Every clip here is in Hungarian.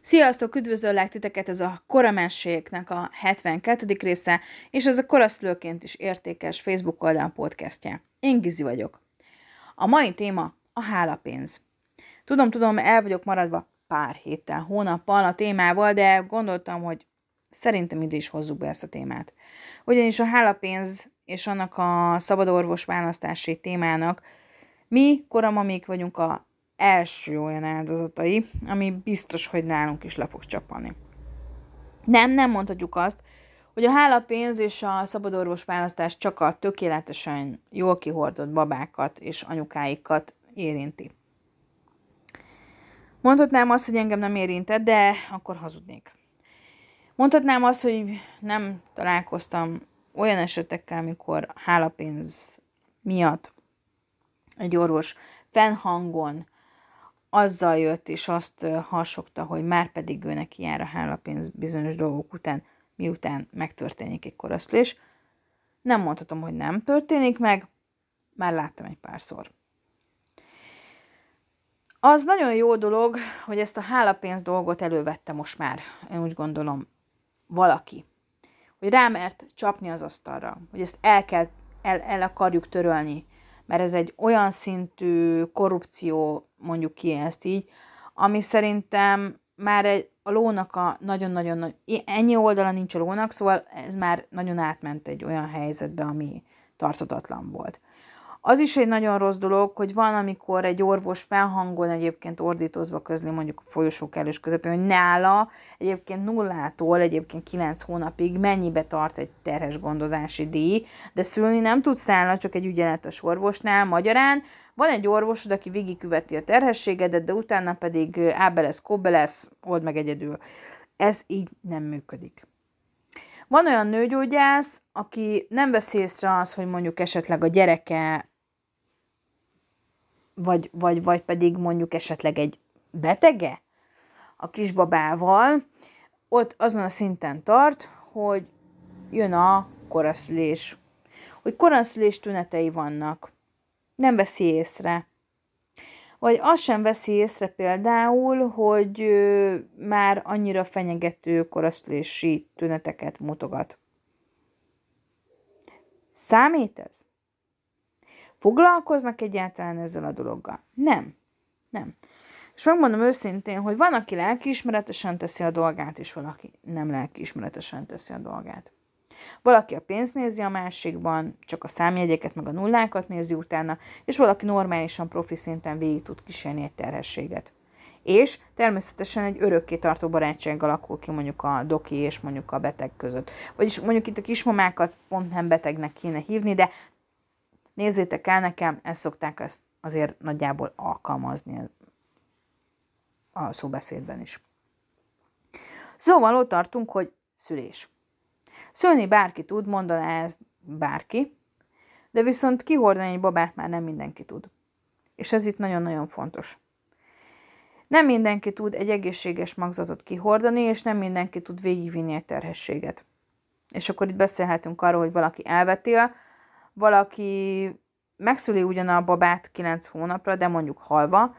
Sziasztok, üdvözöllek titeket, ez a Koramességnek a 72. része, és ez a koraszülőként is értékes Facebook oldal podcastja. Én Gizi vagyok. A mai téma a hálapénz. Tudom, tudom, el vagyok maradva pár héttel, hónappal a témával, de gondoltam, hogy szerintem ide is hozzuk be ezt a témát. Ugyanis a hálapénz és annak a szabadorvos választási témának mi koramamik vagyunk a első olyan áldozatai, ami biztos, hogy nálunk is le fog csapani. Nem, nem mondhatjuk azt, hogy a hálapénz és a szabadorvos választás csak a tökéletesen jól kihordott babákat és anyukáikat érinti. Mondhatnám azt, hogy engem nem érintett, de akkor hazudnék. Mondhatnám azt, hogy nem találkoztam olyan esetekkel, amikor hálapénz miatt egy orvos fennhangon azzal jött, és azt harsogta, hogy már pedig ő neki jár a hálapénz bizonyos dolgok után, miután megtörténik egy koraszlés. Nem mondhatom, hogy nem történik meg, már láttam egy párszor. Az nagyon jó dolog, hogy ezt a hálapénz dolgot elővette most már, én úgy gondolom, valaki. Hogy rámert csapni az asztalra, hogy ezt el, kell, el, el akarjuk törölni, mert ez egy olyan szintű korrupció, mondjuk ki ezt így, ami szerintem már egy, a lónak a nagyon-nagyon nagy, ennyi oldala nincs a lónak, szóval ez már nagyon átment egy olyan helyzetbe, ami tartatatlan volt. Az is egy nagyon rossz dolog, hogy van, amikor egy orvos felhangon egyébként ordítozva közli mondjuk a folyosó kellős közepén, hogy nála egyébként nullától egyébként kilenc hónapig mennyibe tart egy terhes gondozási díj, de szülni nem tudsz nála, csak egy ügyeletes orvosnál. Magyarán van egy orvosod, aki végigköveti a terhességedet, de utána pedig ábe lesz, kobbe lesz, old meg egyedül. Ez így nem működik. Van olyan nőgyógyász, aki nem vesz észre az, hogy mondjuk esetleg a gyereke, vagy, vagy, vagy pedig mondjuk esetleg egy betege a kisbabával, ott azon a szinten tart, hogy jön a koraszülés, hogy koraszülés tünetei vannak. Nem veszi észre. Vagy azt sem veszi észre például, hogy már annyira fenyegető koraszülési tüneteket mutogat. Számít ez? Foglalkoznak egyáltalán ezzel a dologgal? Nem. Nem. És megmondom őszintén, hogy van, aki lelkiismeretesen teszi a dolgát, és valaki nem lelkiismeretesen teszi a dolgát. Valaki a pénzt nézi a másikban, csak a számjegyeket meg a nullákat nézi utána, és valaki normálisan profi szinten végig tud kísérni egy terhességet. És természetesen egy örökké tartó barátság alakul ki mondjuk a doki és mondjuk a beteg között. Vagyis mondjuk itt a kismamákat pont nem betegnek kéne hívni, de nézzétek el nekem, ezt szokták ezt azért nagyjából alkalmazni a szóbeszédben is. Szóval ott tartunk, hogy szülés. Szülni bárki tud, mondaná ez bárki, de viszont kihordani egy babát már nem mindenki tud. És ez itt nagyon-nagyon fontos. Nem mindenki tud egy egészséges magzatot kihordani, és nem mindenki tud végigvinni egy terhességet. És akkor itt beszélhetünk arról, hogy valaki elvetél, valaki megszüli ugyan a babát 9 hónapra, de mondjuk halva,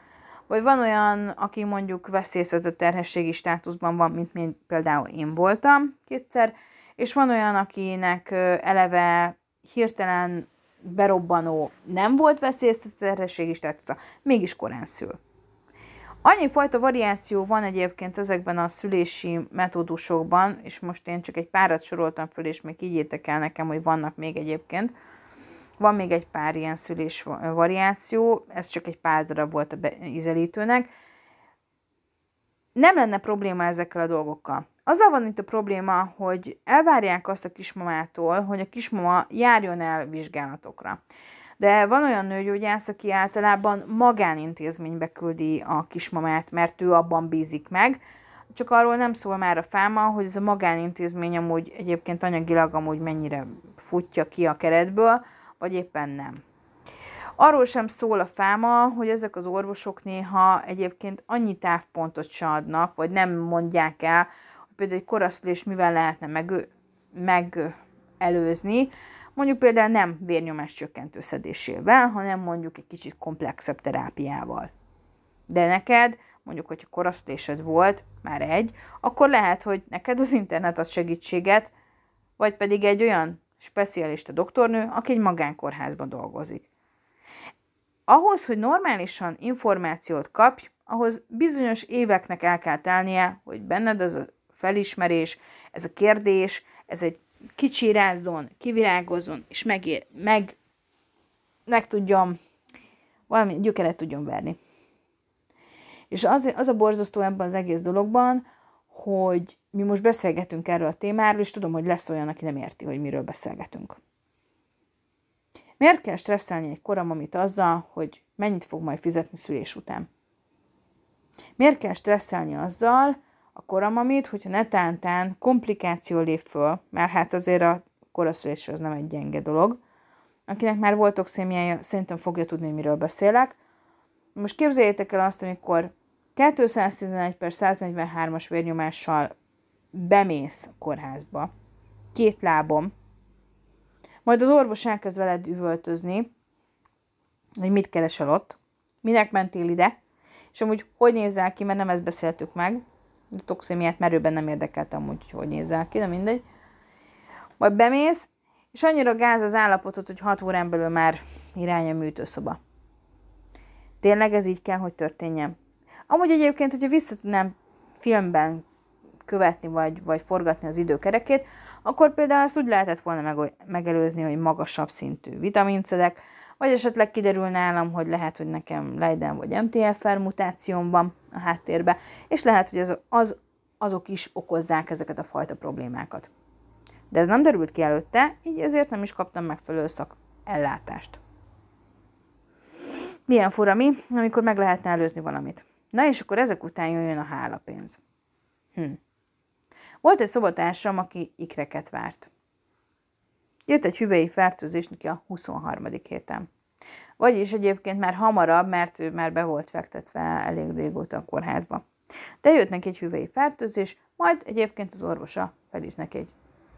vagy van olyan, aki mondjuk veszélyeztetett terhességi státuszban van, mint, mint például én voltam kétszer, és van olyan, akinek eleve hirtelen berobbanó nem volt veszélyeztetett terhességi státusza, mégis korán szül. Annyi fajta variáció van egyébként ezekben a szülési metódusokban, és most én csak egy párat soroltam föl, és még így el nekem, hogy vannak még egyébként, van még egy pár ilyen szülés variáció, ez csak egy pár darab volt a ízelítőnek. Nem lenne probléma ezekkel a dolgokkal. Azzal van itt a probléma, hogy elvárják azt a kismamától, hogy a kismama járjon el vizsgálatokra. De van olyan nőgyógyász, aki általában magánintézménybe küldi a kismamát, mert ő abban bízik meg, csak arról nem szól már a fáma, hogy ez a magánintézmény amúgy egyébként anyagilag amúgy mennyire futja ki a keretből, vagy éppen nem. Arról sem szól a fáma, hogy ezek az orvosok néha egyébként annyi távpontot se adnak, vagy nem mondják el, hogy például egy koraszülés mivel lehetne meg, megelőzni, mondjuk például nem vérnyomás csökkentő szedésével, hanem mondjuk egy kicsit komplexebb terápiával. De neked mondjuk, hogyha korasztésed volt, már egy, akkor lehet, hogy neked az internet ad segítséget, vagy pedig egy olyan specialista doktornő, aki egy magánkórházban dolgozik. Ahhoz, hogy normálisan információt kapj, ahhoz bizonyos éveknek el kell telnie, hogy benned ez a felismerés, ez a kérdés, ez egy kicsirázzon, kivirágozzon, és meg, meg, meg tudjam, valami gyökeret tudjon verni. És az, az a borzasztó ebben az egész dologban, hogy mi most beszélgetünk erről a témáról, és tudom, hogy lesz olyan, aki nem érti, hogy miről beszélgetünk. Miért kell stresszelni egy amit azzal, hogy mennyit fog majd fizetni szülés után? Miért kell stresszelni azzal a koramamit, hogyha netántán komplikáció lép föl, mert hát azért a koraszülés az nem egy gyenge dolog. Akinek már volt oxémiája, szerintem fogja tudni, miről beszélek. Most képzeljétek el azt, amikor 211 per 143-as vérnyomással bemész kórházba, két lábom, majd az orvos elkezd veled üvöltözni, hogy mit keresel ott, minek mentél ide, és amúgy hogy nézel ki, mert nem ezt beszéltük meg, a toxémiát merőben nem érdekeltem amúgy, hogy hogy nézel ki, de mindegy. Majd bemész, és annyira gáz az állapotot, hogy 6 órán belül már irány a műtőszoba. Tényleg ez így kell, hogy történjen. Amúgy egyébként, hogyha vissza tudnám filmben követni, vagy, vagy forgatni az időkerekét, akkor például azt úgy lehetett volna meg, megelőzni, hogy magasabb szintű vitaminszedek, vagy esetleg kiderül nálam, hogy lehet, hogy nekem Leiden vagy MTFR mutációm van a háttérbe, és lehet, hogy az, az, azok is okozzák ezeket a fajta problémákat. De ez nem derült ki előtte, így ezért nem is kaptam megfelelő szak ellátást. Milyen fura mi, amikor meg lehetne előzni valamit. Na és akkor ezek után jön a hálapénz. Hm. Volt egy szobatársam, aki ikreket várt. Jött egy hüvei fertőzés neki a 23. héten. Vagyis egyébként már hamarabb, mert ő már be volt fektetve elég régóta a kórházba. De jött neki egy hüvei fertőzés, majd egyébként az orvosa felírt neki egy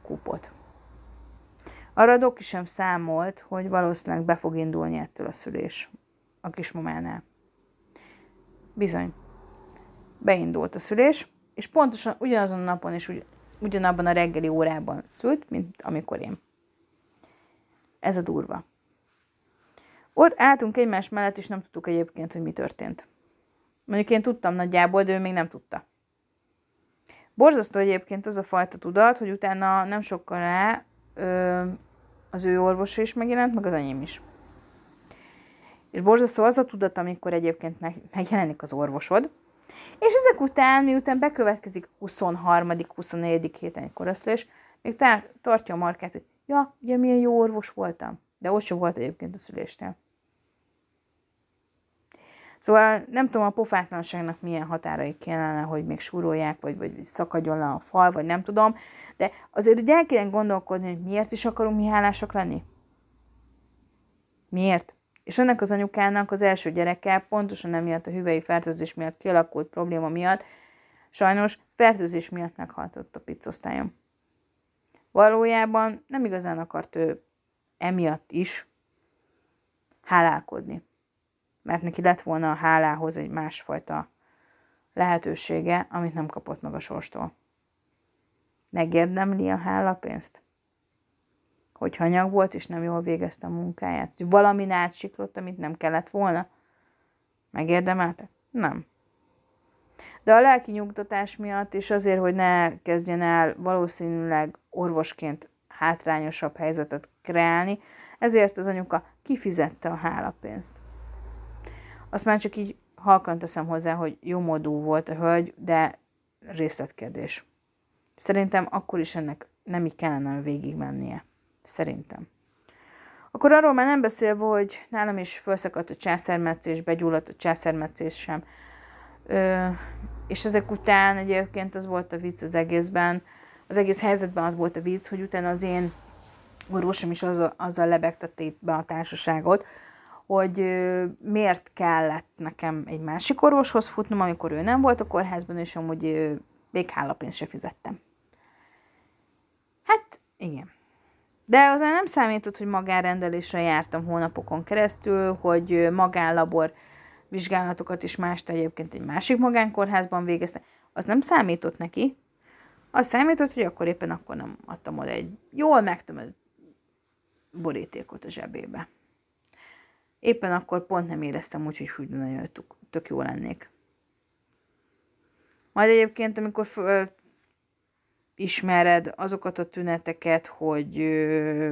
kupot. Arra a doki sem számolt, hogy valószínűleg be fog indulni ettől a szülés a kismamánál. Bizony. Beindult a szülés, és pontosan ugyanazon a napon és ugy, ugyanabban a reggeli órában szült, mint amikor én. Ez a durva. Ott álltunk egymás mellett, és nem tudtuk egyébként, hogy mi történt. Mondjuk én tudtam nagyjából, de ő még nem tudta. Borzasztó egyébként az a fajta tudat, hogy utána nem sokkal rá ö, az ő orvosa is megjelent, meg az enyém is. És borzasztó az a tudat, amikor egyébként megjelenik az orvosod, és ezek után, miután bekövetkezik 23. 24. héten egy koraszlés, még tár- tartja a markát, hogy ja, ugye milyen jó orvos voltam. De ott sem volt egyébként a szülésnél. Szóval nem tudom, a pofátlanságnak milyen határai kellene, hogy még súrolják, vagy, vagy szakadjon le a fal, vagy nem tudom, de azért ugye el kéne gondolkodni, hogy miért is akarunk mi hálásak lenni. Miért? És ennek az anyukának az első gyereke pontosan emiatt a hüvei fertőzés miatt kialakult probléma miatt sajnos fertőzés miatt meghaltott a pizzosztályom. Valójában nem igazán akart ő emiatt is hálálkodni. Mert neki lett volna a hálához egy másfajta lehetősége, amit nem kapott meg a sorstól. Megérdemli a hálapénzt? Hogy hanyag volt, és nem jól végezte a munkáját, hogy valamin átsiklott, amit nem kellett volna. Megérdemelte? Nem. De a lelki nyugtatás miatt, és azért, hogy ne kezdjen el valószínűleg orvosként hátrányosabb helyzetet kreálni, ezért az anyuka kifizette a hálapénzt. Azt már csak így halkan teszem hozzá, hogy jó módú volt a hölgy, de részletkérdés. Szerintem akkor is ennek nem így kellene végigmennie. Szerintem. Akkor arról már nem beszélve, hogy nálam is felszakadt a császármetszés, begyulladt a császármetszés sem. Ö, és ezek után egyébként az volt a vicc az egészben, az egész helyzetben az volt a vicc, hogy utána az én orvosom is azzal, azzal lebegtette itt be a társaságot, hogy ö, miért kellett nekem egy másik orvoshoz futnom, amikor ő nem volt a kórházban, és amúgy ö, még hálapénzt se fizettem. Hát, igen. De azért nem számított, hogy magánrendelésre jártam hónapokon keresztül, hogy magánlabor vizsgálatokat is mást egyébként egy másik magánkórházban végezte, az nem számított neki. Az számított, hogy akkor éppen akkor nem adtam oda egy jól megtömött borítékot a zsebébe. Éppen akkor pont nem éreztem úgy, hogy hű, nagyon tök, jó lennék. Majd egyébként, amikor ismered azokat a tüneteket, hogy ö,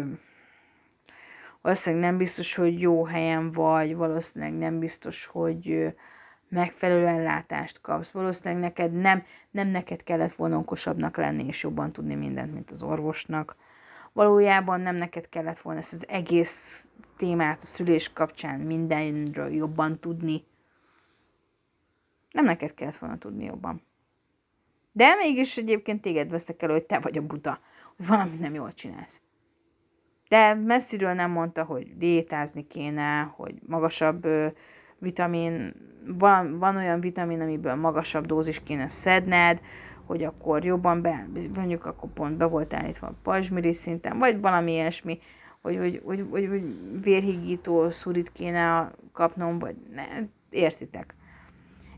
valószínűleg nem biztos, hogy jó helyen vagy, valószínűleg nem biztos, hogy ö, megfelelő ellátást kapsz. Valószínűleg neked nem, nem neked kellett volna okosabbnak lenni, és jobban tudni mindent, mint az orvosnak. Valójában nem neked kellett volna ezt az egész témát a szülés kapcsán mindenről jobban tudni. Nem neked kellett volna tudni jobban. De mégis egyébként téged vesztek el, hogy te vagy a buta, hogy valamit nem jól csinálsz. De messziről nem mondta, hogy diétázni kéne, hogy magasabb ö, vitamin, van, van olyan vitamin, amiből magasabb dózis kéne szedned, hogy akkor jobban be, mondjuk akkor pont be volt állítva a pajzsmiri szinten, vagy valami ilyesmi, hogy, hogy, hogy, hogy, hogy vérhigító szurit kéne kapnom, vagy ne, értitek.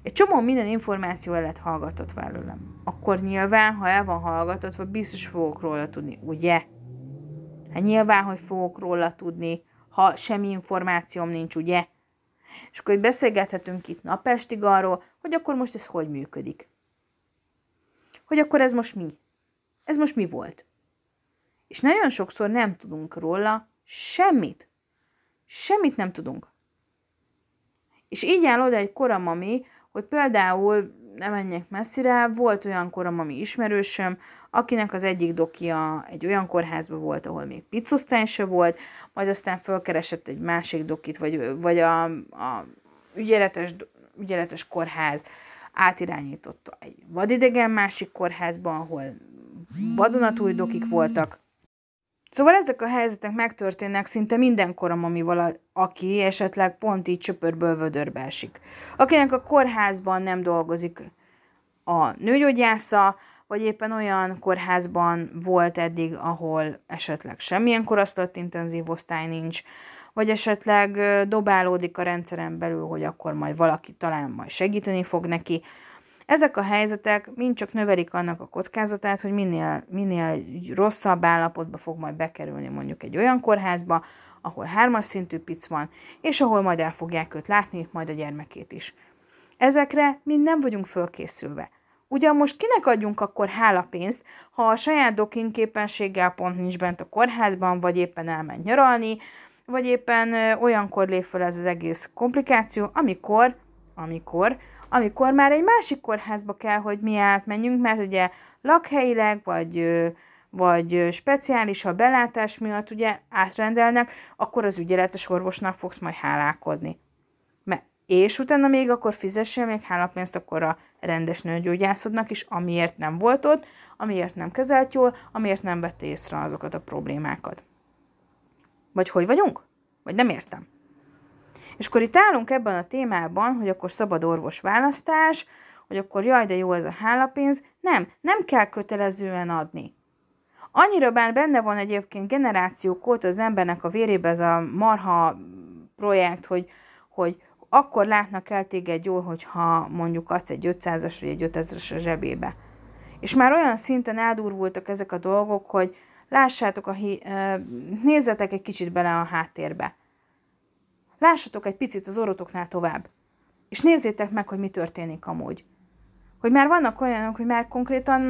Egy csomó minden információ el lett hallgatatva előlem. Akkor nyilván, ha el van hallgatatva, biztos fogok róla tudni, ugye? Hát nyilván, hogy fogok róla tudni, ha semmi információm nincs, ugye? És akkor hogy beszélgethetünk itt napestig arról, hogy akkor most ez hogy működik. Hogy akkor ez most mi? Ez most mi volt? És nagyon sokszor nem tudunk róla semmit. Semmit nem tudunk. És így áll oda egy koramami, hogy például nem menjek messzire, volt olyan korom, ami ismerősöm, akinek az egyik dokia egy olyan kórházban volt, ahol még pizzosztály volt, majd aztán fölkeresett egy másik dokit, vagy, vagy a, a ügyeletes, ügyeletes kórház átirányította egy vadidegen másik kórházba, ahol vadonatúj dokik voltak, Szóval ezek a helyzetek megtörténnek szinte mindenkorom, ami vala, aki esetleg pont így csöpörből vödörbe esik. Akinek a kórházban nem dolgozik a nőgyógyásza, vagy éppen olyan kórházban volt eddig, ahol esetleg semmilyen korasztott intenzív osztály nincs, vagy esetleg dobálódik a rendszeren belül, hogy akkor majd valaki talán majd segíteni fog neki, ezek a helyzetek mind csak növelik annak a kockázatát, hogy minél, minél rosszabb állapotba fog majd bekerülni mondjuk egy olyan kórházba, ahol hármas szintű pic van, és ahol majd el fogják őt látni, majd a gyermekét is. Ezekre mind nem vagyunk fölkészülve. Ugyan most kinek adjunk akkor hálapénzt, ha a saját dokin képességgel pont nincs bent a kórházban, vagy éppen elment nyaralni, vagy éppen olyankor lép fel ez az egész komplikáció, amikor, amikor amikor már egy másik kórházba kell, hogy mi átmenjünk, mert ugye lakhelyileg, vagy, vagy speciális a belátás miatt ugye átrendelnek, akkor az ügyeletes orvosnak fogsz majd hálálkodni. Mert és utána még akkor fizessél még hálapénzt akkor a rendes nőgyógyászodnak is, amiért nem volt ott, amiért nem kezelt jól, amiért nem vette észre azokat a problémákat. Vagy hogy vagyunk? Vagy nem értem. És akkor itt állunk ebben a témában, hogy akkor szabad orvos választás, hogy akkor jaj, de jó ez a hálapénz. Nem, nem kell kötelezően adni. Annyira bár benne van egyébként generációk óta az embernek a vérébe ez a marha projekt, hogy, hogy akkor látnak el téged jól, hogyha mondjuk adsz egy 500-as vagy egy 5000-es a zsebébe. És már olyan szinten eldurvultak ezek a dolgok, hogy lássátok, a hi- nézzetek egy kicsit bele a háttérbe. Lássatok egy picit az orrotoknál tovább, és nézzétek meg, hogy mi történik amúgy. Hogy már vannak olyanok, hogy már konkrétan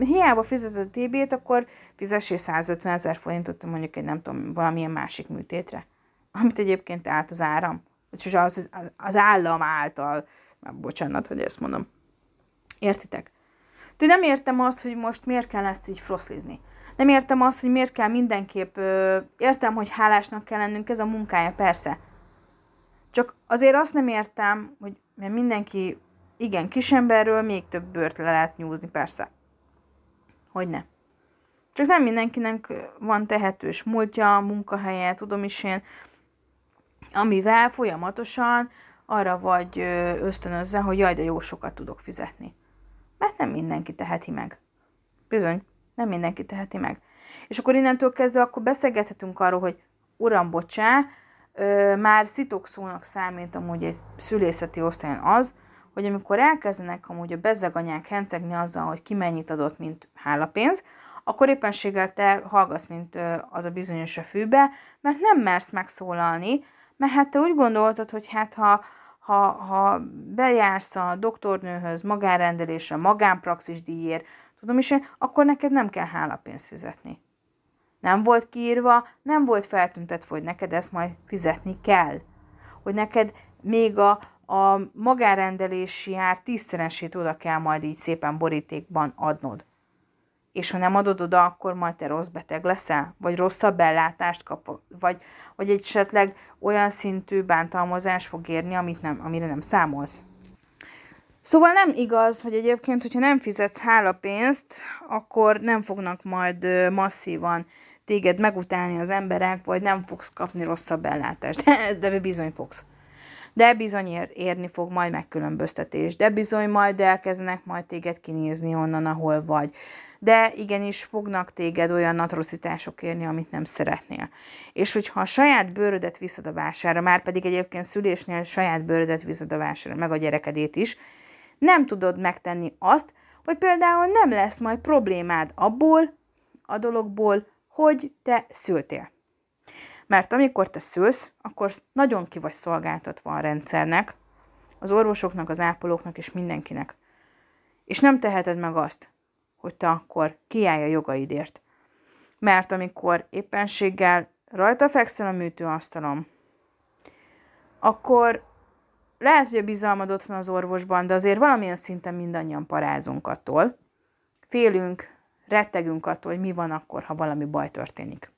hiába fizeted a TB-t, akkor fizessél 150 ezer forintot mondjuk egy nem tudom, valamilyen másik műtétre. Amit egyébként állt az áram. Vagy az, az állam által. Már bocsánat, hogy ezt mondom. Értitek? De nem értem azt, hogy most miért kell ezt így froszlizni. Nem értem azt, hogy miért kell mindenképp, ö, értem, hogy hálásnak kell lennünk, ez a munkája, persze. Csak azért azt nem értem, hogy mert mindenki, igen, kisemberről még több bőrt le lehet nyúzni, persze. Hogy ne. Csak nem mindenkinek van tehetős múltja, munkahelye, tudom is én, amivel folyamatosan arra vagy ösztönözve, hogy jaj, de jó sokat tudok fizetni. Mert nem mindenki teheti meg. Bizony, nem mindenki teheti meg. És akkor innentől kezdve akkor beszélgethetünk arról, hogy uram, bocsá, ö, már szitokszónak számít amúgy egy szülészeti osztályon az, hogy amikor elkezdenek amúgy a bezzeganyák hencegni azzal, hogy ki mennyit adott, mint hálapénz, akkor éppenséggel te hallgatsz, mint az a bizonyos a fűbe, mert nem mersz megszólalni, mert hát te úgy gondoltad, hogy hát ha, ha, ha bejársz a doktornőhöz magánrendelésre, magánpraxis díjért, tudom is én, akkor neked nem kell hálapénzt fizetni. Nem volt kiírva, nem volt feltüntetve, hogy neked ezt majd fizetni kell. Hogy neked még a, a magárendelési ár tízszeresét oda kell majd így szépen borítékban adnod. És ha nem adod oda, akkor majd te rossz beteg leszel? Vagy rosszabb ellátást kap? Vagy, vagy esetleg olyan szintű bántalmazás fog érni, amit nem, amire nem számolsz? Szóval nem igaz, hogy egyébként, hogyha nem fizetsz hálapénzt, akkor nem fognak majd masszívan téged megutálni az emberek, vagy nem fogsz kapni rosszabb ellátást. De, de bizony fogsz. De bizony ér, érni fog majd megkülönböztetés. De bizony majd elkezdenek majd téged kinézni onnan, ahol vagy. De igenis fognak téged olyan atrocitások érni, amit nem szeretnél. És hogyha a saját bőrödet viszed a vására, már pedig egyébként szülésnél saját bőrödet viszed a vására, meg a gyerekedét is, nem tudod megtenni azt, hogy például nem lesz majd problémád abból, a dologból, hogy te szültél. Mert amikor te szülsz, akkor nagyon ki vagy szolgáltatva a rendszernek, az orvosoknak, az ápolóknak és mindenkinek. És nem teheted meg azt, hogy te akkor kiállj a jogaidért. Mert amikor éppenséggel rajta fekszel a műtőasztalon, akkor lehet, hogy a bizalmad ott van az orvosban, de azért valamilyen szinten mindannyian parázunk attól. Félünk, rettegünk attól, hogy mi van akkor, ha valami baj történik.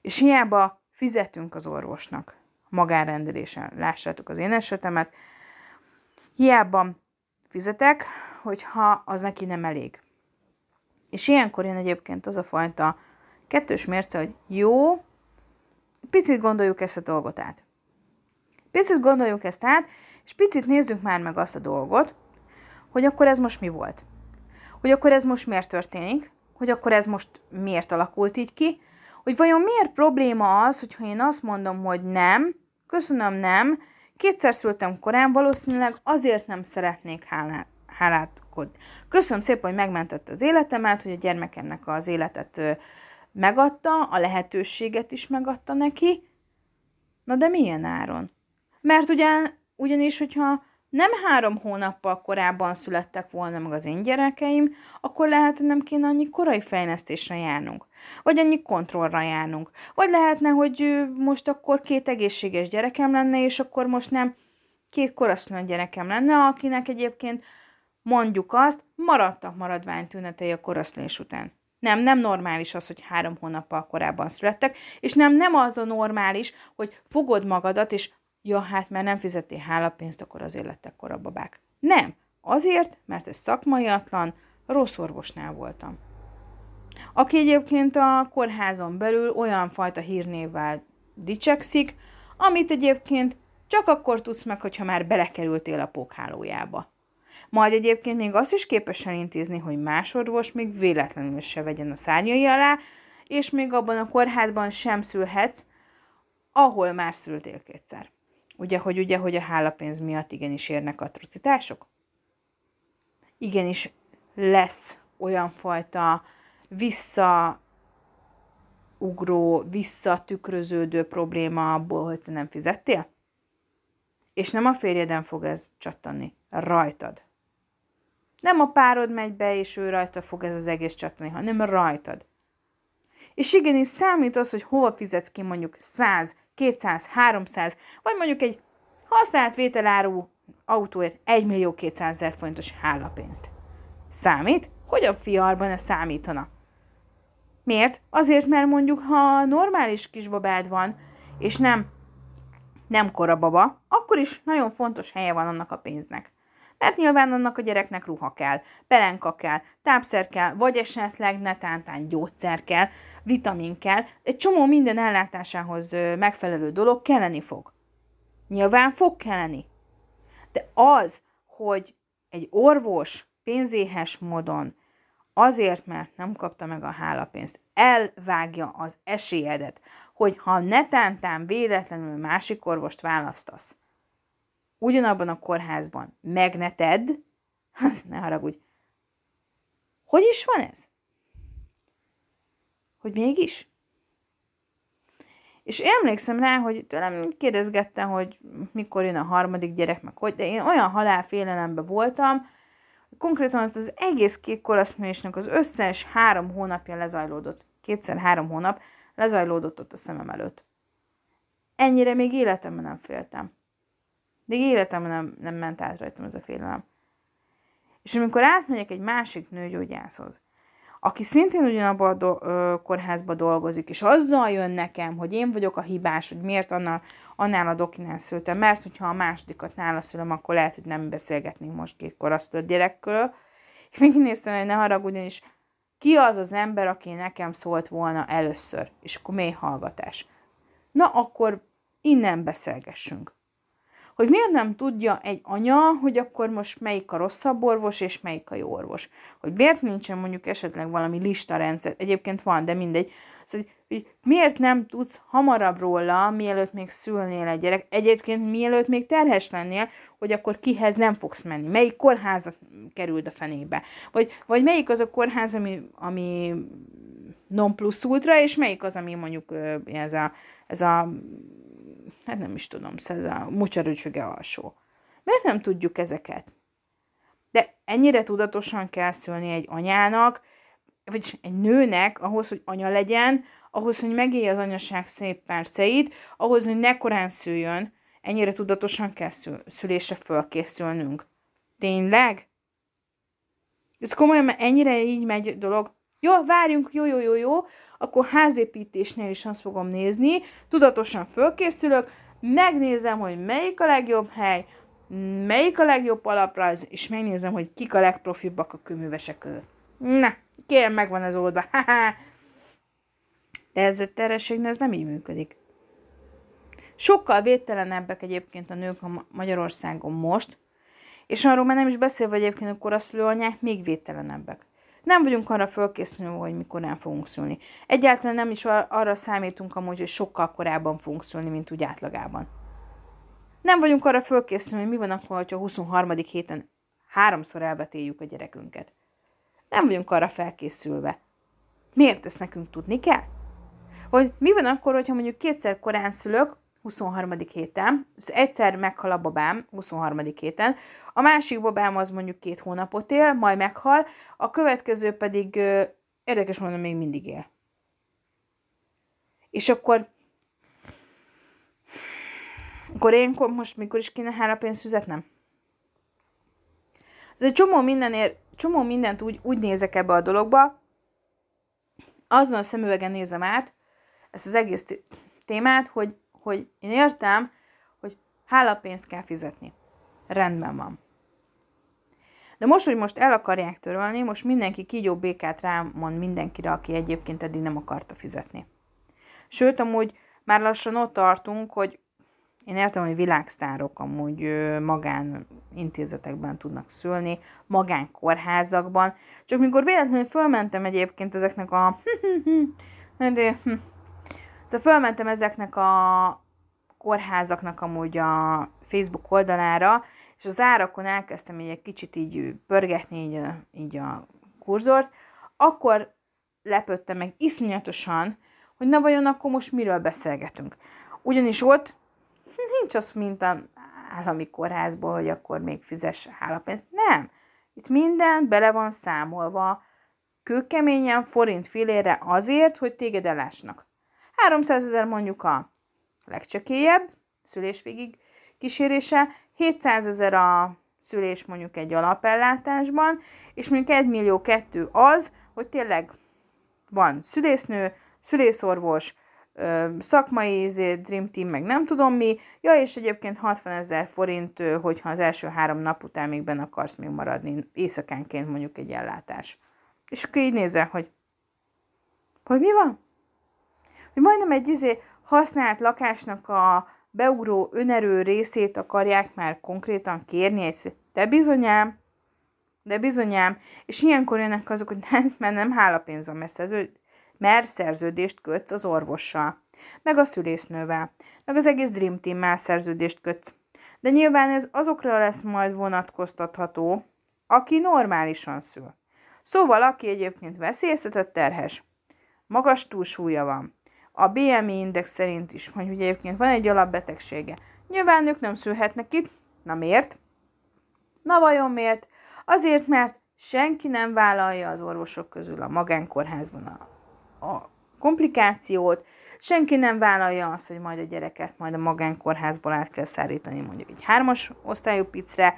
És hiába fizetünk az orvosnak magánrendelésen, lássátok az én esetemet, hiába fizetek, hogyha az neki nem elég. És ilyenkor jön egyébként az a fajta kettős mérce, hogy jó, picit gondoljuk ezt a dolgot át. Picit gondoljuk ezt át, és picit nézzük már meg azt a dolgot, hogy akkor ez most mi volt. Hogy akkor ez most miért történik, hogy akkor ez most miért alakult így ki, hogy vajon miért probléma az, hogyha én azt mondom, hogy nem, köszönöm, nem, kétszer szültem korán, valószínűleg azért nem szeretnék hálát, hálátkodni. Köszönöm szépen, hogy megmentette az életemet, hogy a gyermekemnek az életet megadta, a lehetőséget is megadta neki. Na de milyen áron? Mert ugyan, ugyanis, hogyha nem három hónappal korábban születtek volna meg az én gyerekeim, akkor lehet, hogy nem kéne annyi korai fejlesztésre járnunk. Vagy annyi kontrollra járnunk. Vagy lehetne, hogy most akkor két egészséges gyerekem lenne, és akkor most nem két koraszülött gyerekem lenne, akinek egyébként mondjuk azt, maradtak maradványtünetei a koraszlés után. Nem, nem normális az, hogy három hónappal korábban születtek, és nem, nem az a normális, hogy fogod magadat, és ja, hát mert nem fizettél hálapénzt, akkor azért lettek korababák. Nem, azért, mert ez szakmaiatlan, rossz orvosnál voltam. Aki egyébként a kórházon belül olyan fajta hírnévvel dicsekszik, amit egyébként csak akkor tudsz meg, hogyha már belekerültél a pókhálójába. Majd egyébként még azt is képes elintézni, hogy más orvos még véletlenül se vegyen a szárnyai alá, és még abban a kórházban sem szülhetsz, ahol már szültél kétszer. Ugye, hogy ugye, hogy a hálapénz miatt igenis érnek atrocitások? Igenis lesz olyan fajta visszaugró, visszatükröződő probléma abból, hogy te nem fizettél? És nem a férjeden fog ez csattani, rajtad. Nem a párod megy be, és ő rajta fog ez az egész csattani, hanem rajtad. És igenis számít az, hogy hova fizetsz ki mondjuk 100, 200, 300, vagy mondjuk egy használt vételáru autóért 1 millió 200 ezer forintos hálapénzt. Számít? Hogy a fiarban ez számítana? Miért? Azért, mert mondjuk, ha normális kisbabád van, és nem, nem korababa, akkor is nagyon fontos helye van annak a pénznek. Mert nyilván annak a gyereknek ruha kell, pelenka kell, tápszer kell, vagy esetleg netántán gyógyszer kell, vitamin kell, egy csomó minden ellátásához megfelelő dolog kelleni fog. Nyilván fog kelleni. De az, hogy egy orvos pénzéhes módon azért, mert nem kapta meg a hálapénzt, elvágja az esélyedet, hogy ha netántán véletlenül másik orvost választasz, ugyanabban a kórházban meg ne haragudj. Hogy is van ez? Hogy mégis? És emlékszem rá, hogy tőlem kérdezgettem, hogy mikor jön a harmadik gyerek, meg hogy, de én olyan halálfélelemben voltam, konkrétan az egész két koraszműésnek az összes három hónapja lezajlódott, kétszer három hónap lezajlódott ott a szemem előtt. Ennyire még életemben nem féltem. Még életemben nem, nem ment át rajtam ez a félelem. És amikor átmegyek egy másik nőgyógyászhoz, aki szintén ugyanabban a do- ö, kórházban dolgozik, és azzal jön nekem, hogy én vagyok a hibás, hogy miért annál, annál a dokinál szültem, mert hogyha a másodikat nála szülöm, akkor lehet, hogy nem beszélgetnénk most két korasztött gyerekről. És még néztem, hogy ne haragudjon, és ki az az ember, aki nekem szólt volna először, és akkor mély hallgatás. Na, akkor innen beszélgessünk hogy miért nem tudja egy anya, hogy akkor most melyik a rosszabb orvos, és melyik a jó orvos. Hogy miért nincsen mondjuk esetleg valami listarendszer, egyébként van, de mindegy. Szóval, hogy, miért nem tudsz hamarabb róla, mielőtt még szülnél egy gyerek, egyébként mielőtt még terhes lennél, hogy akkor kihez nem fogsz menni, melyik kórházat került a fenébe, vagy, vagy melyik az a kórház, ami, ami non plus ultra, és melyik az, ami mondjuk ez a, ez a hát nem is tudom, ez a mucsarücsöge alsó. Miért nem tudjuk ezeket? De ennyire tudatosan kell szülni egy anyának, vagy egy nőnek, ahhoz, hogy anya legyen, ahhoz, hogy megélje az anyaság szép perceit, ahhoz, hogy ne korán szüljön, ennyire tudatosan kell szül- szülésre fölkészülnünk. Tényleg? Ez komolyan, mert ennyire így megy dolog. Jó, várjunk, jó, jó, jó, jó, akkor házépítésnél is azt fogom nézni, tudatosan fölkészülök, megnézem, hogy melyik a legjobb hely, melyik a legjobb alaprajz, és megnézem, hogy kik a legprofibbak a kőművesek között. Na, kérem, megvan ez oldva. De ez a terhességnél ez nem így működik. Sokkal védtelenebbek egyébként a nők a Magyarországon most, és arról már nem is beszélve egyébként a koraszülő még védtelenebbek. Nem vagyunk arra fölkészülni, hogy mikor nem fogunk szülni. Egyáltalán nem is arra számítunk amúgy, hogy sokkal korábban fogunk szülni, mint úgy átlagában. Nem vagyunk arra fölkészülni, hogy mi van akkor, hogyha a 23. héten háromszor elvetéljük a gyerekünket. Nem vagyunk arra felkészülve. Miért ezt nekünk tudni kell? Vagy mi van akkor, hogyha mondjuk kétszer korán szülök, 23. héten, egyszer meghal a babám 23. héten, a másik babám az mondjuk két hónapot él, majd meghal, a következő pedig érdekes mondom, még mindig él. És akkor akkor én most mikor is kéne hála pénzt fizetnem? Ez egy csomó, mindenért, csomó mindent úgy, úgy nézek ebbe a dologba, azon a szemüvegen nézem át ezt az egész témát, hogy, hogy én értem, hogy hálapénzt kell fizetni. Rendben van. De most, hogy most el akarják törölni, most mindenki kígyó békát rámond mindenkire, aki egyébként eddig nem akarta fizetni. Sőt, amúgy már lassan ott tartunk, hogy én értem, hogy világsztárok amúgy magán intézetekben tudnak szülni, magán kórházakban, csak mikor véletlenül fölmentem egyébként ezeknek a... de, hm. Szóval fölmentem ezeknek a kórházaknak amúgy a Facebook oldalára, és az árakon elkezdtem így egy kicsit így pörgetni így így a kurzort, akkor lepődtem meg iszonyatosan, hogy na vajon akkor most miről beszélgetünk. Ugyanis ott nincs az, mint a állami kórházból, hogy akkor még fizess hálapénzt. Nem. Itt minden bele van számolva, kőkeményen forint filére azért, hogy téged elásnak. 300 ezer mondjuk a legcsekélyebb szülés végig kísérése, 700 ezer a szülés mondjuk egy alapellátásban, és mondjuk 1 millió kettő az, hogy tényleg van szülésznő, szülészorvos, szakmai izé, Dream Team, meg nem tudom mi, ja, és egyébként 60 ezer forint, hogyha az első három nap után még benne akarsz még maradni, éjszakánként mondjuk egy ellátás. És akkor így nézel, hogy hogy mi van? Hogy majdnem egy izé használt lakásnak a beugró önerő részét akarják már konkrétan kérni egy Te bizonyám, De bizonyám, és ilyenkor jönnek azok, hogy nem, mert nem hálapénz van, mert, szerződ, mert szerződést kötsz az orvossal, meg a szülésznővel, meg az egész Dream Team-mel szerződést kötsz. De nyilván ez azokra lesz majd vonatkoztatható, aki normálisan szül. Szóval, aki egyébként veszélyeztetett terhes, magas túlsúlya van, a BMI index szerint is, hogy ugye egyébként van egy alapbetegsége. Nyilván ők nem szülhetnek itt. Na miért? Na vajon miért? Azért, mert senki nem vállalja az orvosok közül a magánkórházban a, a komplikációt, senki nem vállalja azt, hogy majd a gyereket majd a magánkórházból át kell szállítani mondjuk egy hármas osztályú picre,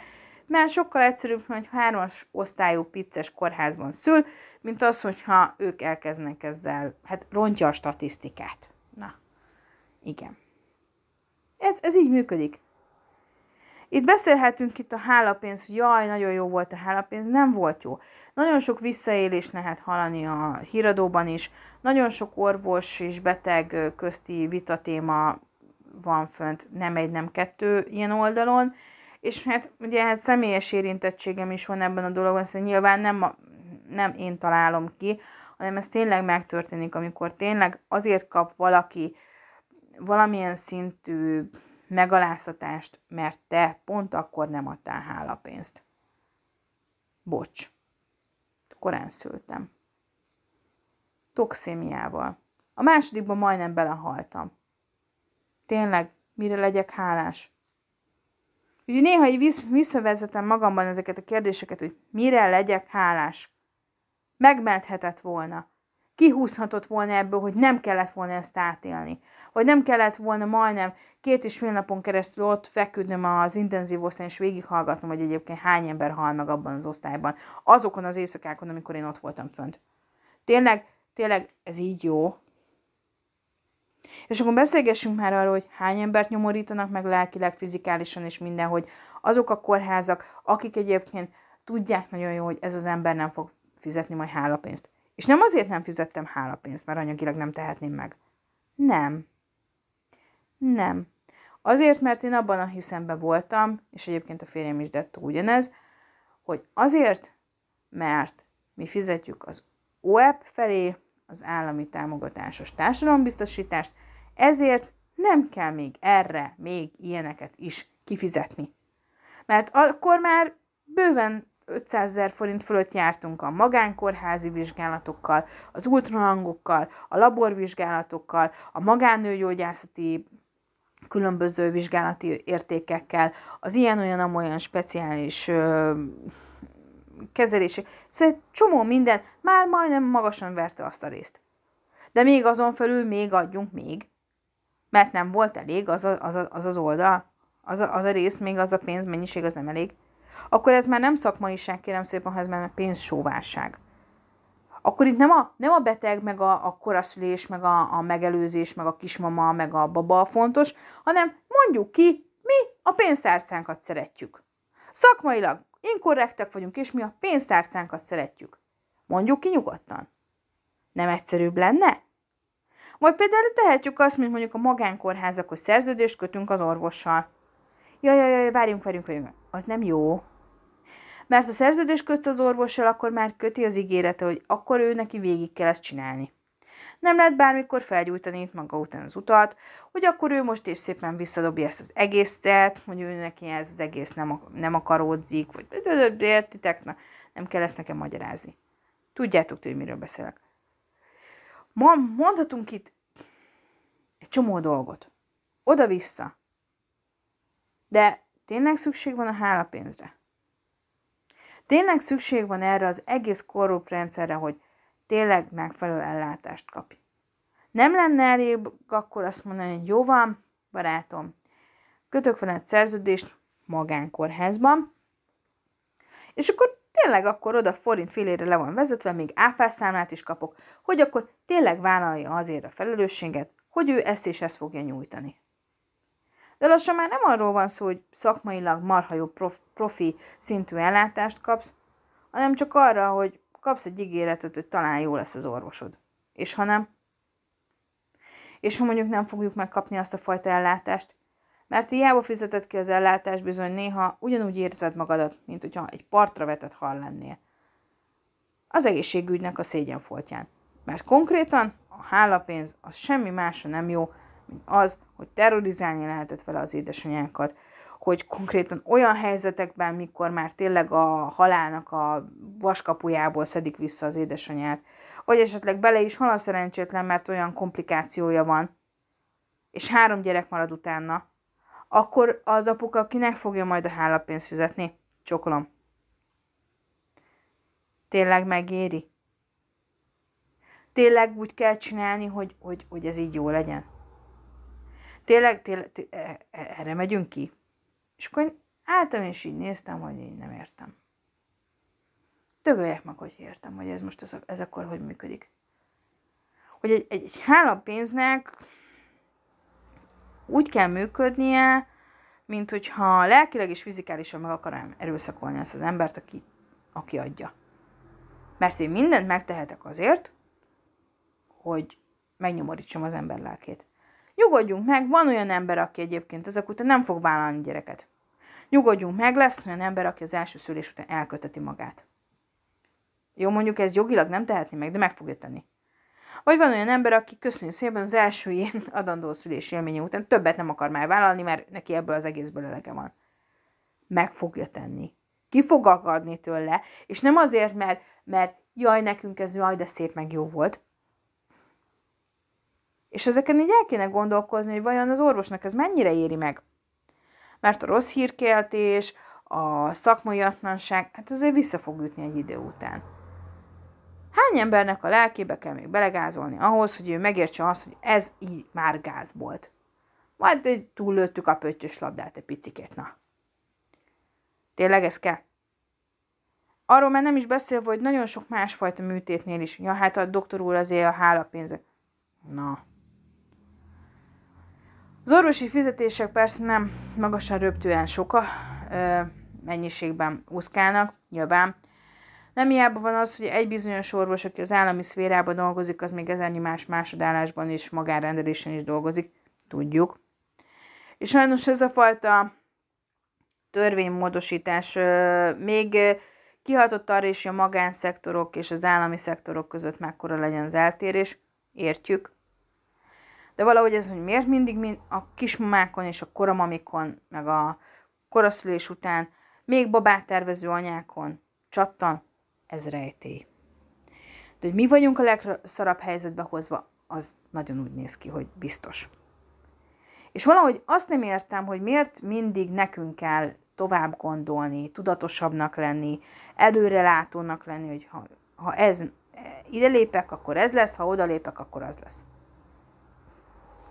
mert sokkal egyszerűbb, hogy hármas osztályú pizzes kórházban szül, mint az, hogyha ők elkezdenek ezzel, hát rontja a statisztikát. Na, igen. Ez, ez így működik. Itt beszélhetünk itt a hálapénz, hogy jaj, nagyon jó volt a hálapénz, nem volt jó. Nagyon sok visszaélés lehet hallani a híradóban is, nagyon sok orvos és beteg közti vitatéma van fönt, nem egy, nem kettő ilyen oldalon, és hát ugye hát személyes érintettségem is van ebben a dologban, szóval nyilván nem, nem én találom ki, hanem ez tényleg megtörténik, amikor tényleg azért kap valaki valamilyen szintű megaláztatást, mert te pont akkor nem adtál hálapénzt. Bocs. Korán szültem. Toxémiával. A másodikban majdnem belehaltam. Tényleg, mire legyek hálás? Úgyhogy néha így visszavezetem magamban ezeket a kérdéseket, hogy mire legyek hálás. Megmenthetett volna. Kihúzhatott volna ebből, hogy nem kellett volna ezt átélni. Vagy nem kellett volna majdnem két és fél napon keresztül ott feküdnöm az intenzív osztályon, és végighallgatnom, hogy egyébként hány ember hal meg abban az osztályban, azokon az éjszakákon, amikor én ott voltam fönt. Tényleg, tényleg ez így jó. És akkor beszélgessünk már arról, hogy hány embert nyomorítanak meg lelkileg, fizikálisan és minden, hogy azok a kórházak, akik egyébként tudják nagyon jó, hogy ez az ember nem fog fizetni majd hálapénzt. És nem azért nem fizettem hálapénzt, mert anyagilag nem tehetném meg. Nem. Nem. Azért, mert én abban a hiszemben voltam, és egyébként a férjem is dettó ugyanez, hogy azért, mert mi fizetjük az OEP felé az állami támogatásos társadalombiztosítást, ezért nem kell még erre még ilyeneket is kifizetni. Mert akkor már bőven 500 ezer forint fölött jártunk a magánkórházi vizsgálatokkal, az ultrahangokkal, a laborvizsgálatokkal, a magánőgyógyászati különböző vizsgálati értékekkel, az ilyen-olyan-amolyan speciális ö, kezelések. Szóval csomó minden már majdnem magasan verte azt a részt. De még azon felül még adjunk még, mert nem volt elég az a, az, a, az, az oldal, az a, az a rész, még az a pénzmennyiség, az nem elég. Akkor ez már nem szakmaiság, kérem szépen, ha ez már pénzsóvárság. Akkor itt nem a, nem a beteg, meg a, a koraszülés, meg a, a megelőzés, meg a kismama, meg a baba a fontos, hanem mondjuk ki, mi a pénztárcánkat szeretjük. Szakmailag inkorrektek vagyunk, és mi a pénztárcánkat szeretjük. Mondjuk ki nyugodtan. Nem egyszerűbb lenne? Vagy például tehetjük azt, mint mondjuk a magánkórházak, hogy szerződést kötünk az orvossal. Jaj, jaj, jaj, várjunk, várjunk, várjunk. Az nem jó. Mert a szerződés köt az orvossal, akkor már köti az ígérete, hogy akkor ő neki végig kell ezt csinálni. Nem lehet bármikor felgyújtani itt maga után az utat, hogy akkor ő most épp szépen visszadobja ezt az egészet, hogy ő neki ez az egész nem, nem akaródzik, vagy értitek, na, nem kell ezt nekem magyarázni. Tudjátok, hogy miről beszélek. Ma mondhatunk itt egy csomó dolgot. Oda-vissza. De tényleg szükség van a hálapénzre? Tényleg szükség van erre az egész korrupt rendszerre, hogy tényleg megfelelő ellátást kapj. Nem lenne elég akkor azt mondani, hogy jó van, barátom, kötök veled szerződést magánkórházban, és akkor tényleg akkor oda forint félére le van vezetve, még áfászámlát is kapok, hogy akkor tényleg vállalja azért a felelősséget, hogy ő ezt és ezt fogja nyújtani. De lassan már nem arról van szó, hogy szakmailag marha jó prof, profi szintű ellátást kapsz, hanem csak arra, hogy kapsz egy ígéretet, hogy talán jó lesz az orvosod. És ha nem? És ha mondjuk nem fogjuk megkapni azt a fajta ellátást, Mert hiába fizetett ki az ellátás, bizony néha ugyanúgy érzed magadat, mint hogyha egy partra vetett hal lennél. Az egészségügynek a szégyenfoltján. Mert konkrétan a hálapénz az semmi másra nem jó, mint az, hogy terrorizálni lehetett vele az édesanyákat, hogy konkrétan olyan helyzetekben, mikor már tényleg a halálnak a vaskapujából szedik vissza az édesanyát, vagy esetleg bele is hal a szerencsétlen, mert olyan komplikációja van, és három gyerek marad utána, akkor az apuka kinek fogja majd a hálapénzt fizetni? Csokolom. Tényleg megéri? Tényleg úgy kell csinálni, hogy, hogy, hogy ez így jó legyen? Tényleg, tényleg, tényleg e, erre megyünk ki? És akkor álltam, és így néztem, hogy én nem értem. Dögöljek meg, hogy értem, hogy ez most ez, ez akkor hogy működik. Hogy egy, egy, egy hálapénznek úgy kell működnie, mint hogyha lelkileg és fizikálisan meg akarom erőszakolni ezt az embert, aki, aki adja. Mert én mindent megtehetek azért, hogy megnyomorítsam az ember lelkét. Nyugodjunk meg, van olyan ember, aki egyébként ezek után nem fog vállalni gyereket. Nyugodjunk meg, lesz olyan ember, aki az első szülés után elköteti magát. Jó, mondjuk ez jogilag nem tehetni meg, de meg fogja tenni. Vagy van olyan ember, aki köszönjük szépen az első ilyen adandó szülés élménye után többet nem akar már vállalni, mert neki ebből az egészből elege van. Meg fogja tenni. Ki fog akadni tőle, és nem azért, mert, mert jaj, nekünk ez jaj, de szép meg jó volt, és ezeken így el kéne gondolkozni, hogy vajon az orvosnak ez mennyire éri meg. Mert a rossz hírkeltés, a szakmai atlanság, hát azért vissza fog ütni egy idő után. Hány embernek a lelkébe kell még belegázolni ahhoz, hogy ő megértse azt, hogy ez így már gáz volt. Majd túllőttük a pöttyös labdát egy picikét, na. Tényleg ez kell? Arról már nem is beszélve, hogy nagyon sok másfajta műtétnél is. Ja, hát a doktor úr azért a hálapénze. Na, az orvosi fizetések persze nem magasan röptően soka mennyiségben úszkálnak, nyilván. Nem hiába van az, hogy egy bizonyos orvos, aki az állami szférában dolgozik, az még ezernyi más másodállásban is, magánrendelésen is dolgozik, tudjuk. És sajnos ez a fajta törvénymódosítás még kihatott arra is, hogy a magánszektorok és az állami szektorok között mekkora legyen az eltérés, értjük, de valahogy ez, hogy miért mindig mind a kismamákon és a koramamikon, meg a koraszülés után, még babát tervező anyákon csattan, ez rejtély. De hogy mi vagyunk a legszarabb helyzetbe hozva, az nagyon úgy néz ki, hogy biztos. És valahogy azt nem értem, hogy miért mindig nekünk kell tovább gondolni, tudatosabbnak lenni, előrelátónak lenni, hogy ha, ha ez ide lépek, akkor ez lesz, ha oda lépek, akkor az lesz.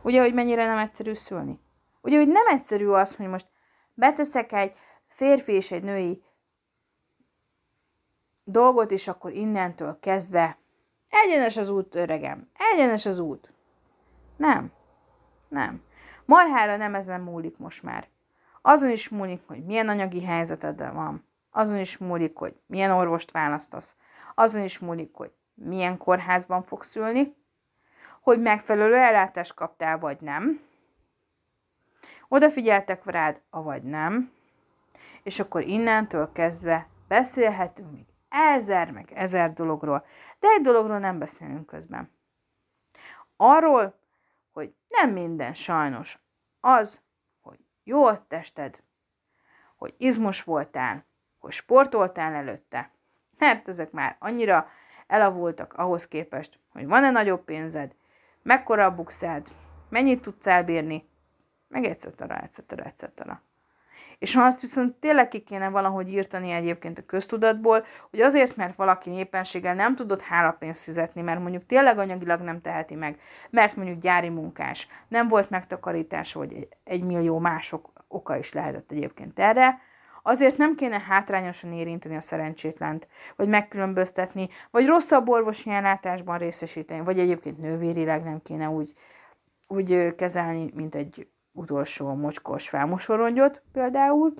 Ugye, hogy mennyire nem egyszerű szülni? Ugye, hogy nem egyszerű az, hogy most beteszek egy férfi és egy női dolgot, és akkor innentől kezdve egyenes az út, öregem, egyenes az út. Nem, nem. Marhára nem ezen múlik most már. Azon is múlik, hogy milyen anyagi helyzeted van. Azon is múlik, hogy milyen orvost választasz. Azon is múlik, hogy milyen kórházban fogsz szülni hogy megfelelő ellátást kaptál, vagy nem. Odafigyeltek rád, avagy nem. És akkor innentől kezdve beszélhetünk még ezer, meg ezer dologról, de egy dologról nem beszélünk közben. Arról, hogy nem minden sajnos az, hogy jó a tested, hogy izmos voltál, hogy sportoltál előtte, mert ezek már annyira elavultak ahhoz képest, hogy van-e nagyobb pénzed, mekkora a bukszád, mennyit tudsz elbírni, meg etc. etc. etc. És ha azt viszont tényleg ki kéne valahogy írtani egyébként a köztudatból, hogy azért, mert valaki éppenséggel nem tudott hálapénzt fizetni, mert mondjuk tényleg anyagilag nem teheti meg, mert mondjuk gyári munkás, nem volt megtakarítás, vagy egy millió mások oka is lehetett egyébként erre, Azért nem kéne hátrányosan érinteni a szerencsétlent, vagy megkülönböztetni, vagy rosszabb orvosi ellátásban részesíteni, vagy egyébként nővérileg nem kéne úgy, úgy kezelni, mint egy utolsó mocskos felmosorongyot például.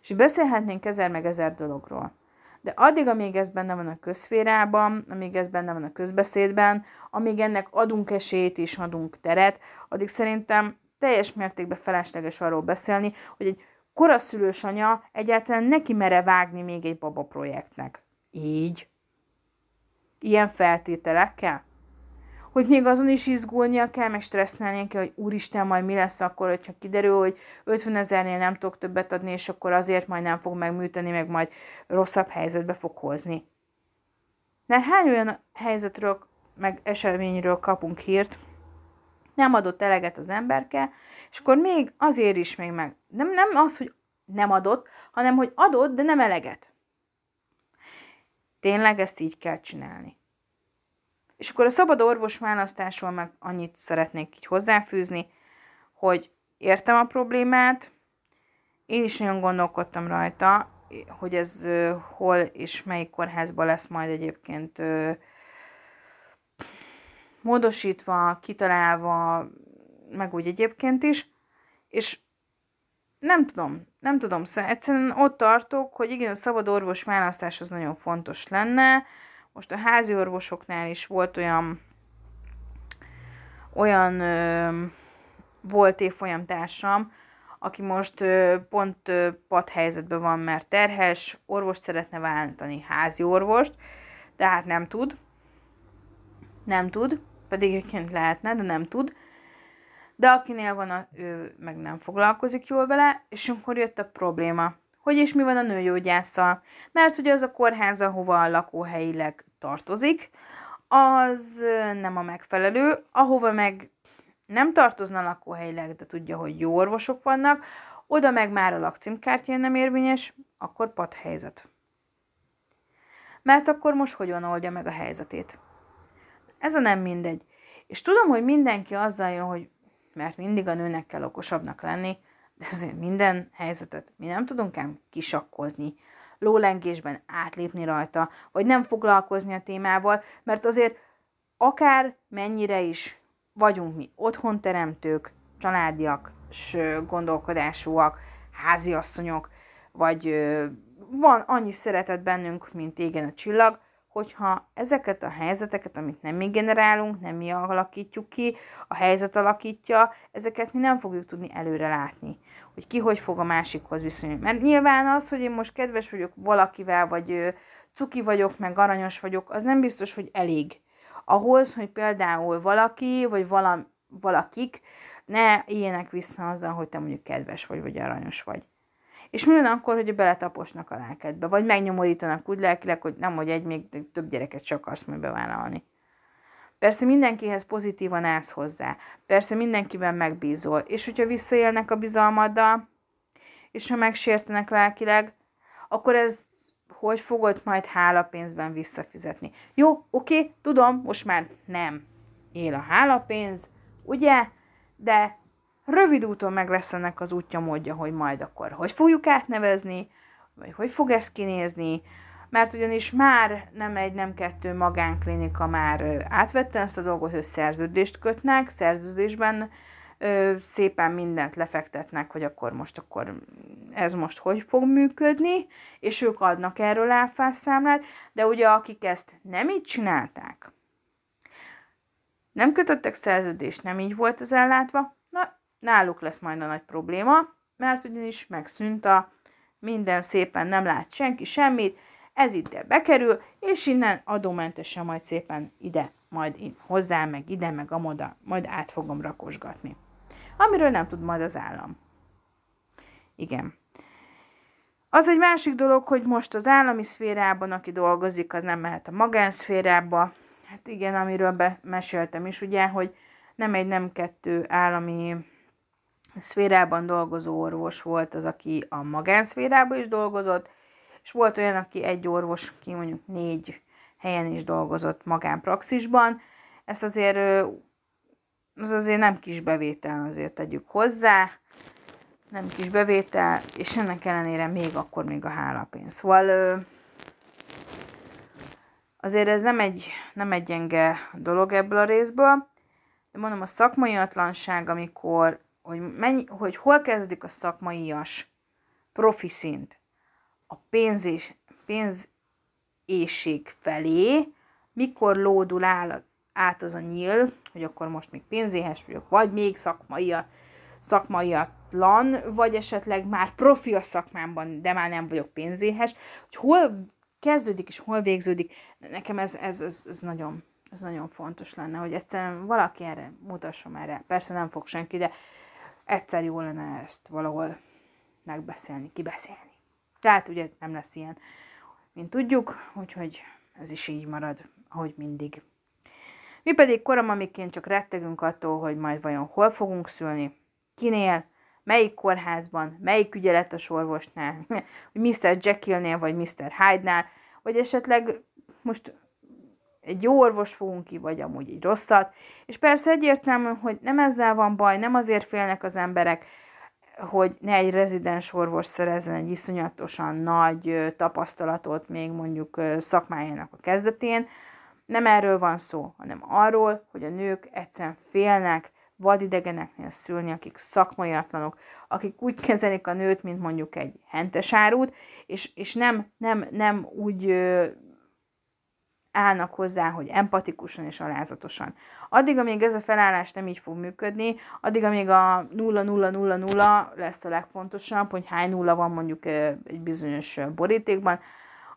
És beszélhetnénk ezer meg ezer dologról. De addig, amíg ez benne van a közférában, amíg ez benne van a közbeszédben, amíg ennek adunk esélyt és adunk teret, addig szerintem teljes mértékben felesleges arról beszélni, hogy egy koraszülős anya egyáltalán neki mere vágni még egy baba projektnek. Így. Ilyen feltételekkel? Hogy még azon is izgulnia kell, meg stresszelnie kell, hogy úristen, majd mi lesz akkor, hogyha kiderül, hogy 50 ezernél nem tudok többet adni, és akkor azért majd nem fog megműteni, meg majd rosszabb helyzetbe fog hozni. Mert hány olyan helyzetről, meg eseményről kapunk hírt, nem adott eleget az emberke, és akkor még azért is még meg. Nem, nem az, hogy nem adott, hanem hogy adott, de nem eleget. Tényleg ezt így kell csinálni. És akkor a szabad orvos választásról meg annyit szeretnék így hozzáfűzni, hogy értem a problémát, én is nagyon gondolkodtam rajta, hogy ez hol és melyik kórházban lesz majd egyébként módosítva, kitalálva, meg úgy egyébként is, és nem tudom, nem tudom, szóval egyszerűen ott tartok, hogy igen, a szabad orvos választás az nagyon fontos lenne. Most a házi orvosoknál is volt olyan olyan ö, volt évfolyam társam, aki most ö, pont ö, pad helyzetben van, mert terhes, orvost szeretne váltani, házi orvost, de hát nem tud. Nem tud, pedig egyébként lehetne, de nem tud de akinél van, a, ő meg nem foglalkozik jól vele, és akkor jött a probléma. Hogy és mi van a nőgyógyásszal? Mert ugye az a kórház, ahova a lakóhelyileg tartozik, az nem a megfelelő, ahova meg nem tartozna lakóhelyileg, de tudja, hogy jó orvosok vannak, oda meg már a lakcímkártya nem érvényes, akkor pad helyzet. Mert akkor most hogyan oldja meg a helyzetét? Ez a nem mindegy. És tudom, hogy mindenki azzal jön, hogy mert mindig a nőnek kell okosabbnak lenni, de azért minden helyzetet mi nem tudunk ám kisakkozni, lólengésben átlépni rajta, vagy nem foglalkozni a témával, mert azért akár mennyire is vagyunk mi otthonteremtők, családiak, s gondolkodásúak, háziasszonyok, vagy van annyi szeretet bennünk, mint égen a csillag, hogyha ezeket a helyzeteket, amit nem mi generálunk, nem mi alakítjuk ki, a helyzet alakítja, ezeket mi nem fogjuk tudni előre látni, hogy ki hogy fog a másikhoz viszonyulni. Mert nyilván az, hogy én most kedves vagyok valakivel, vagy cuki vagyok, meg aranyos vagyok, az nem biztos, hogy elég. Ahhoz, hogy például valaki, vagy vala, valakik ne éljenek vissza azzal, hogy te mondjuk kedves vagy, vagy aranyos vagy. És mi van akkor, hogy beletaposnak a lelkedbe, vagy megnyomorítanak úgy lelkileg, hogy nem, hogy egy, még több gyereket csak akarsz majd bevállalni. Persze mindenkihez pozitívan állsz hozzá, persze mindenkiben megbízol, és hogyha visszaélnek a bizalmaddal, és ha megsértenek lelkileg, akkor ez hogy fogod majd hálapénzben visszafizetni? Jó, oké, tudom, most már nem él a hálapénz, ugye? De rövid úton meg lesz ennek az útja módja, hogy majd akkor hogy fogjuk átnevezni, vagy hogy fog ez kinézni, mert ugyanis már nem egy, nem kettő magánklinika már átvette ezt a dolgot, hogy szerződést kötnek, szerződésben ö, szépen mindent lefektetnek, hogy akkor most akkor ez most hogy fog működni, és ők adnak erről áfászámlát, de ugye akik ezt nem így csinálták, nem kötöttek szerződést, nem így volt az ellátva, na náluk lesz majd a nagy probléma, mert ugyanis megszűnt a minden szépen nem lát senki semmit, ez ide bekerül, és innen adómentesen majd szépen ide, majd hozzá, meg ide, meg amoda, majd át fogom rakosgatni. Amiről nem tud majd az állam. Igen. Az egy másik dolog, hogy most az állami szférában, aki dolgozik, az nem mehet a magánszférába. Hát igen, amiről meséltem is, ugye, hogy nem egy, nem kettő állami szférában dolgozó orvos volt az, aki a magánszférában is dolgozott, és volt olyan, aki egy orvos, ki mondjuk négy helyen is dolgozott magánpraxisban. Ez azért, az azért nem kis bevétel, azért tegyük hozzá, nem kis bevétel, és ennek ellenére még akkor még a hálapénz. Szóval azért ez nem egy, nem egy gyenge dolog ebből a részből, de mondom, a szakmai atlanság, amikor hogy, mennyi, hogy hol kezdődik a szakmaias profi szint a pénzés, pénzészség felé, mikor lódul áll át az a nyíl, hogy akkor most még pénzéhes vagyok, vagy még szakmai szakmaiatlan, vagy esetleg már profi a szakmámban, de már nem vagyok pénzéhes, hogy hol kezdődik és hol végződik, nekem ez, ez, ez, ez nagyon, ez nagyon fontos lenne, hogy egyszerűen valaki erre mutasson erre. Persze nem fog senki, de egyszer jó lenne ezt valahol megbeszélni, kibeszélni. Tehát ugye nem lesz ilyen, mint tudjuk, úgyhogy ez is így marad, ahogy mindig. Mi pedig koramamiként csak rettegünk attól, hogy majd vajon hol fogunk szülni, kinél, melyik kórházban, melyik ügyeletes orvosnál, Mr. Jekyllnél, vagy Mr. Hyde-nál, vagy esetleg most egy jó orvos fogunk ki, vagy amúgy egy rosszat. És persze egyértelmű, hogy nem ezzel van baj, nem azért félnek az emberek, hogy ne egy rezidens orvos szerezzen egy iszonyatosan nagy tapasztalatot még mondjuk szakmájának a kezdetén. Nem erről van szó, hanem arról, hogy a nők egyszerűen félnek vadidegeneknél szülni, akik szakmaiatlanok, akik úgy kezelik a nőt, mint mondjuk egy hentes árut, és, és nem, nem, nem úgy állnak hozzá, hogy empatikusan és alázatosan. Addig, amíg ez a felállás nem így fog működni, addig, amíg a 0-0-0-0 lesz a legfontosabb, hogy hány nulla van mondjuk egy bizonyos borítékban,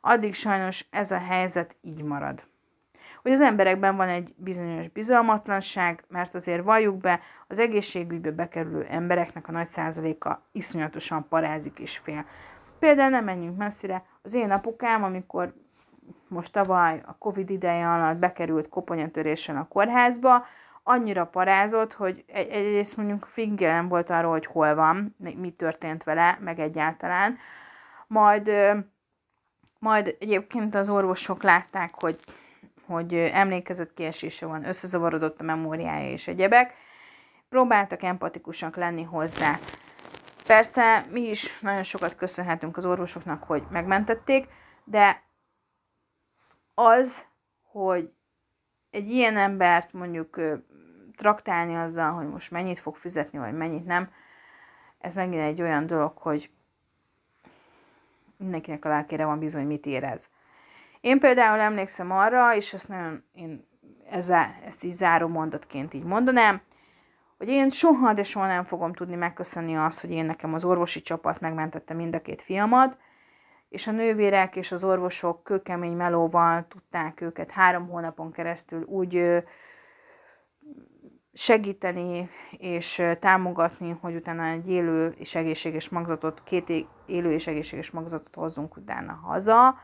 addig sajnos ez a helyzet így marad. Hogy az emberekben van egy bizonyos bizalmatlanság, mert azért valljuk be, az egészségügybe bekerülő embereknek a nagy százaléka iszonyatosan parázik és fél. Például nem menjünk messzire, az én apukám, amikor most tavaly a Covid ideje alatt bekerült koponyatörésen a kórházba, annyira parázott, hogy egy, egyrészt mondjuk figyelem volt arról, hogy hol van, mi történt vele, meg egyáltalán. Majd, majd egyébként az orvosok látták, hogy, hogy emlékezetkiesése van, összezavarodott a memóriája és egyebek. Próbáltak empatikusak lenni hozzá. Persze mi is nagyon sokat köszönhetünk az orvosoknak, hogy megmentették, de az, hogy egy ilyen embert mondjuk traktálni azzal, hogy most mennyit fog fizetni, vagy mennyit nem, ez megint egy olyan dolog, hogy mindenkinek a lelkére van bizony, mit érez. Én például emlékszem arra, és ezt nagyon, én ezzel, ezt így záró mondatként így mondanám, hogy én soha, de soha nem fogom tudni megköszönni azt, hogy én nekem az orvosi csapat megmentette mind a két fiamat, és a nővérek és az orvosok kőkemény melóval tudták őket három hónapon keresztül úgy segíteni és támogatni, hogy utána egy élő és egészséges magzatot, két élő és egészséges magzatot hozzunk utána haza,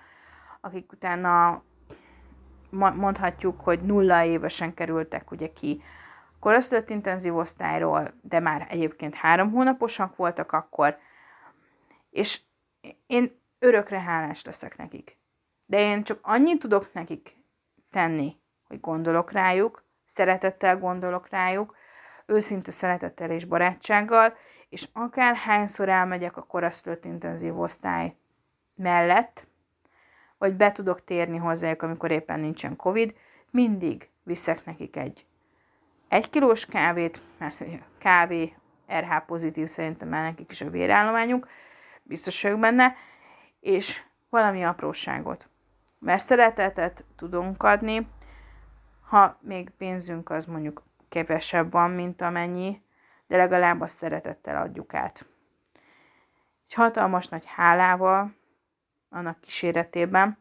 akik utána mondhatjuk, hogy nulla évesen kerültek ugye ki koraszülött intenzív osztályról, de már egyébként három hónaposak voltak akkor, és én örökre hálás leszek nekik. De én csak annyit tudok nekik tenni, hogy gondolok rájuk, szeretettel gondolok rájuk, őszinte szeretettel és barátsággal, és akár hányszor elmegyek a koraszülött intenzív osztály mellett, vagy be tudok térni hozzájuk, amikor éppen nincsen Covid, mindig viszek nekik egy egy kilós kávét, mert kávé RH pozitív szerintem már nekik is a vérállományuk, biztos vagyok benne, és valami apróságot. Mert szeretetet tudunk adni, ha még pénzünk az mondjuk kevesebb van, mint amennyi, de legalább a szeretettel adjuk át. Egy hatalmas nagy hálával, annak kíséretében,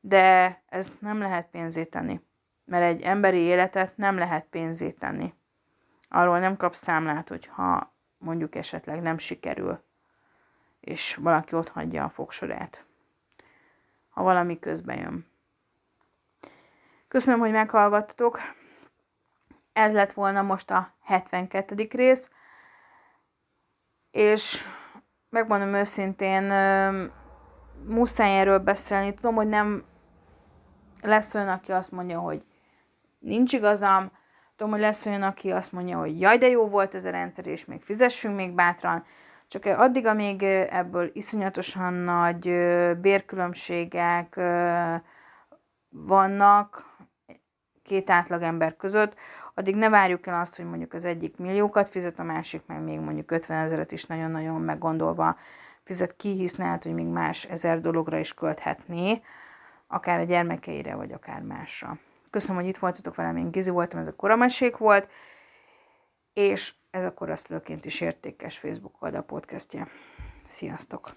de ez nem lehet pénzét tenni, mert egy emberi életet nem lehet pénzét tenni. Arról nem kapsz számlát, hogyha mondjuk esetleg nem sikerül és valaki ott hagyja a fogsorát, ha valami közben jön. Köszönöm, hogy meghallgattatok. Ez lett volna most a 72. rész, és megmondom őszintén, muszáj erről beszélni. Tudom, hogy nem lesz olyan, aki azt mondja, hogy nincs igazam, tudom, hogy lesz olyan, aki azt mondja, hogy jaj, de jó volt ez a rendszer, és még fizessünk még bátran. Csak addig, amíg ebből iszonyatosan nagy bérkülönbségek vannak két átlagember között, addig ne várjuk el azt, hogy mondjuk az egyik milliókat fizet, a másik meg még mondjuk 50 ezeret is nagyon-nagyon meggondolva fizet ki, hisz lehet, hogy még más ezer dologra is költhetné, akár a gyermekeire, vagy akár másra. Köszönöm, hogy itt voltatok velem, én Gizi voltam, ez a koramesség volt, és Ez a koraszlőként is értékes Facebook oldal podcastje. Sziasztok!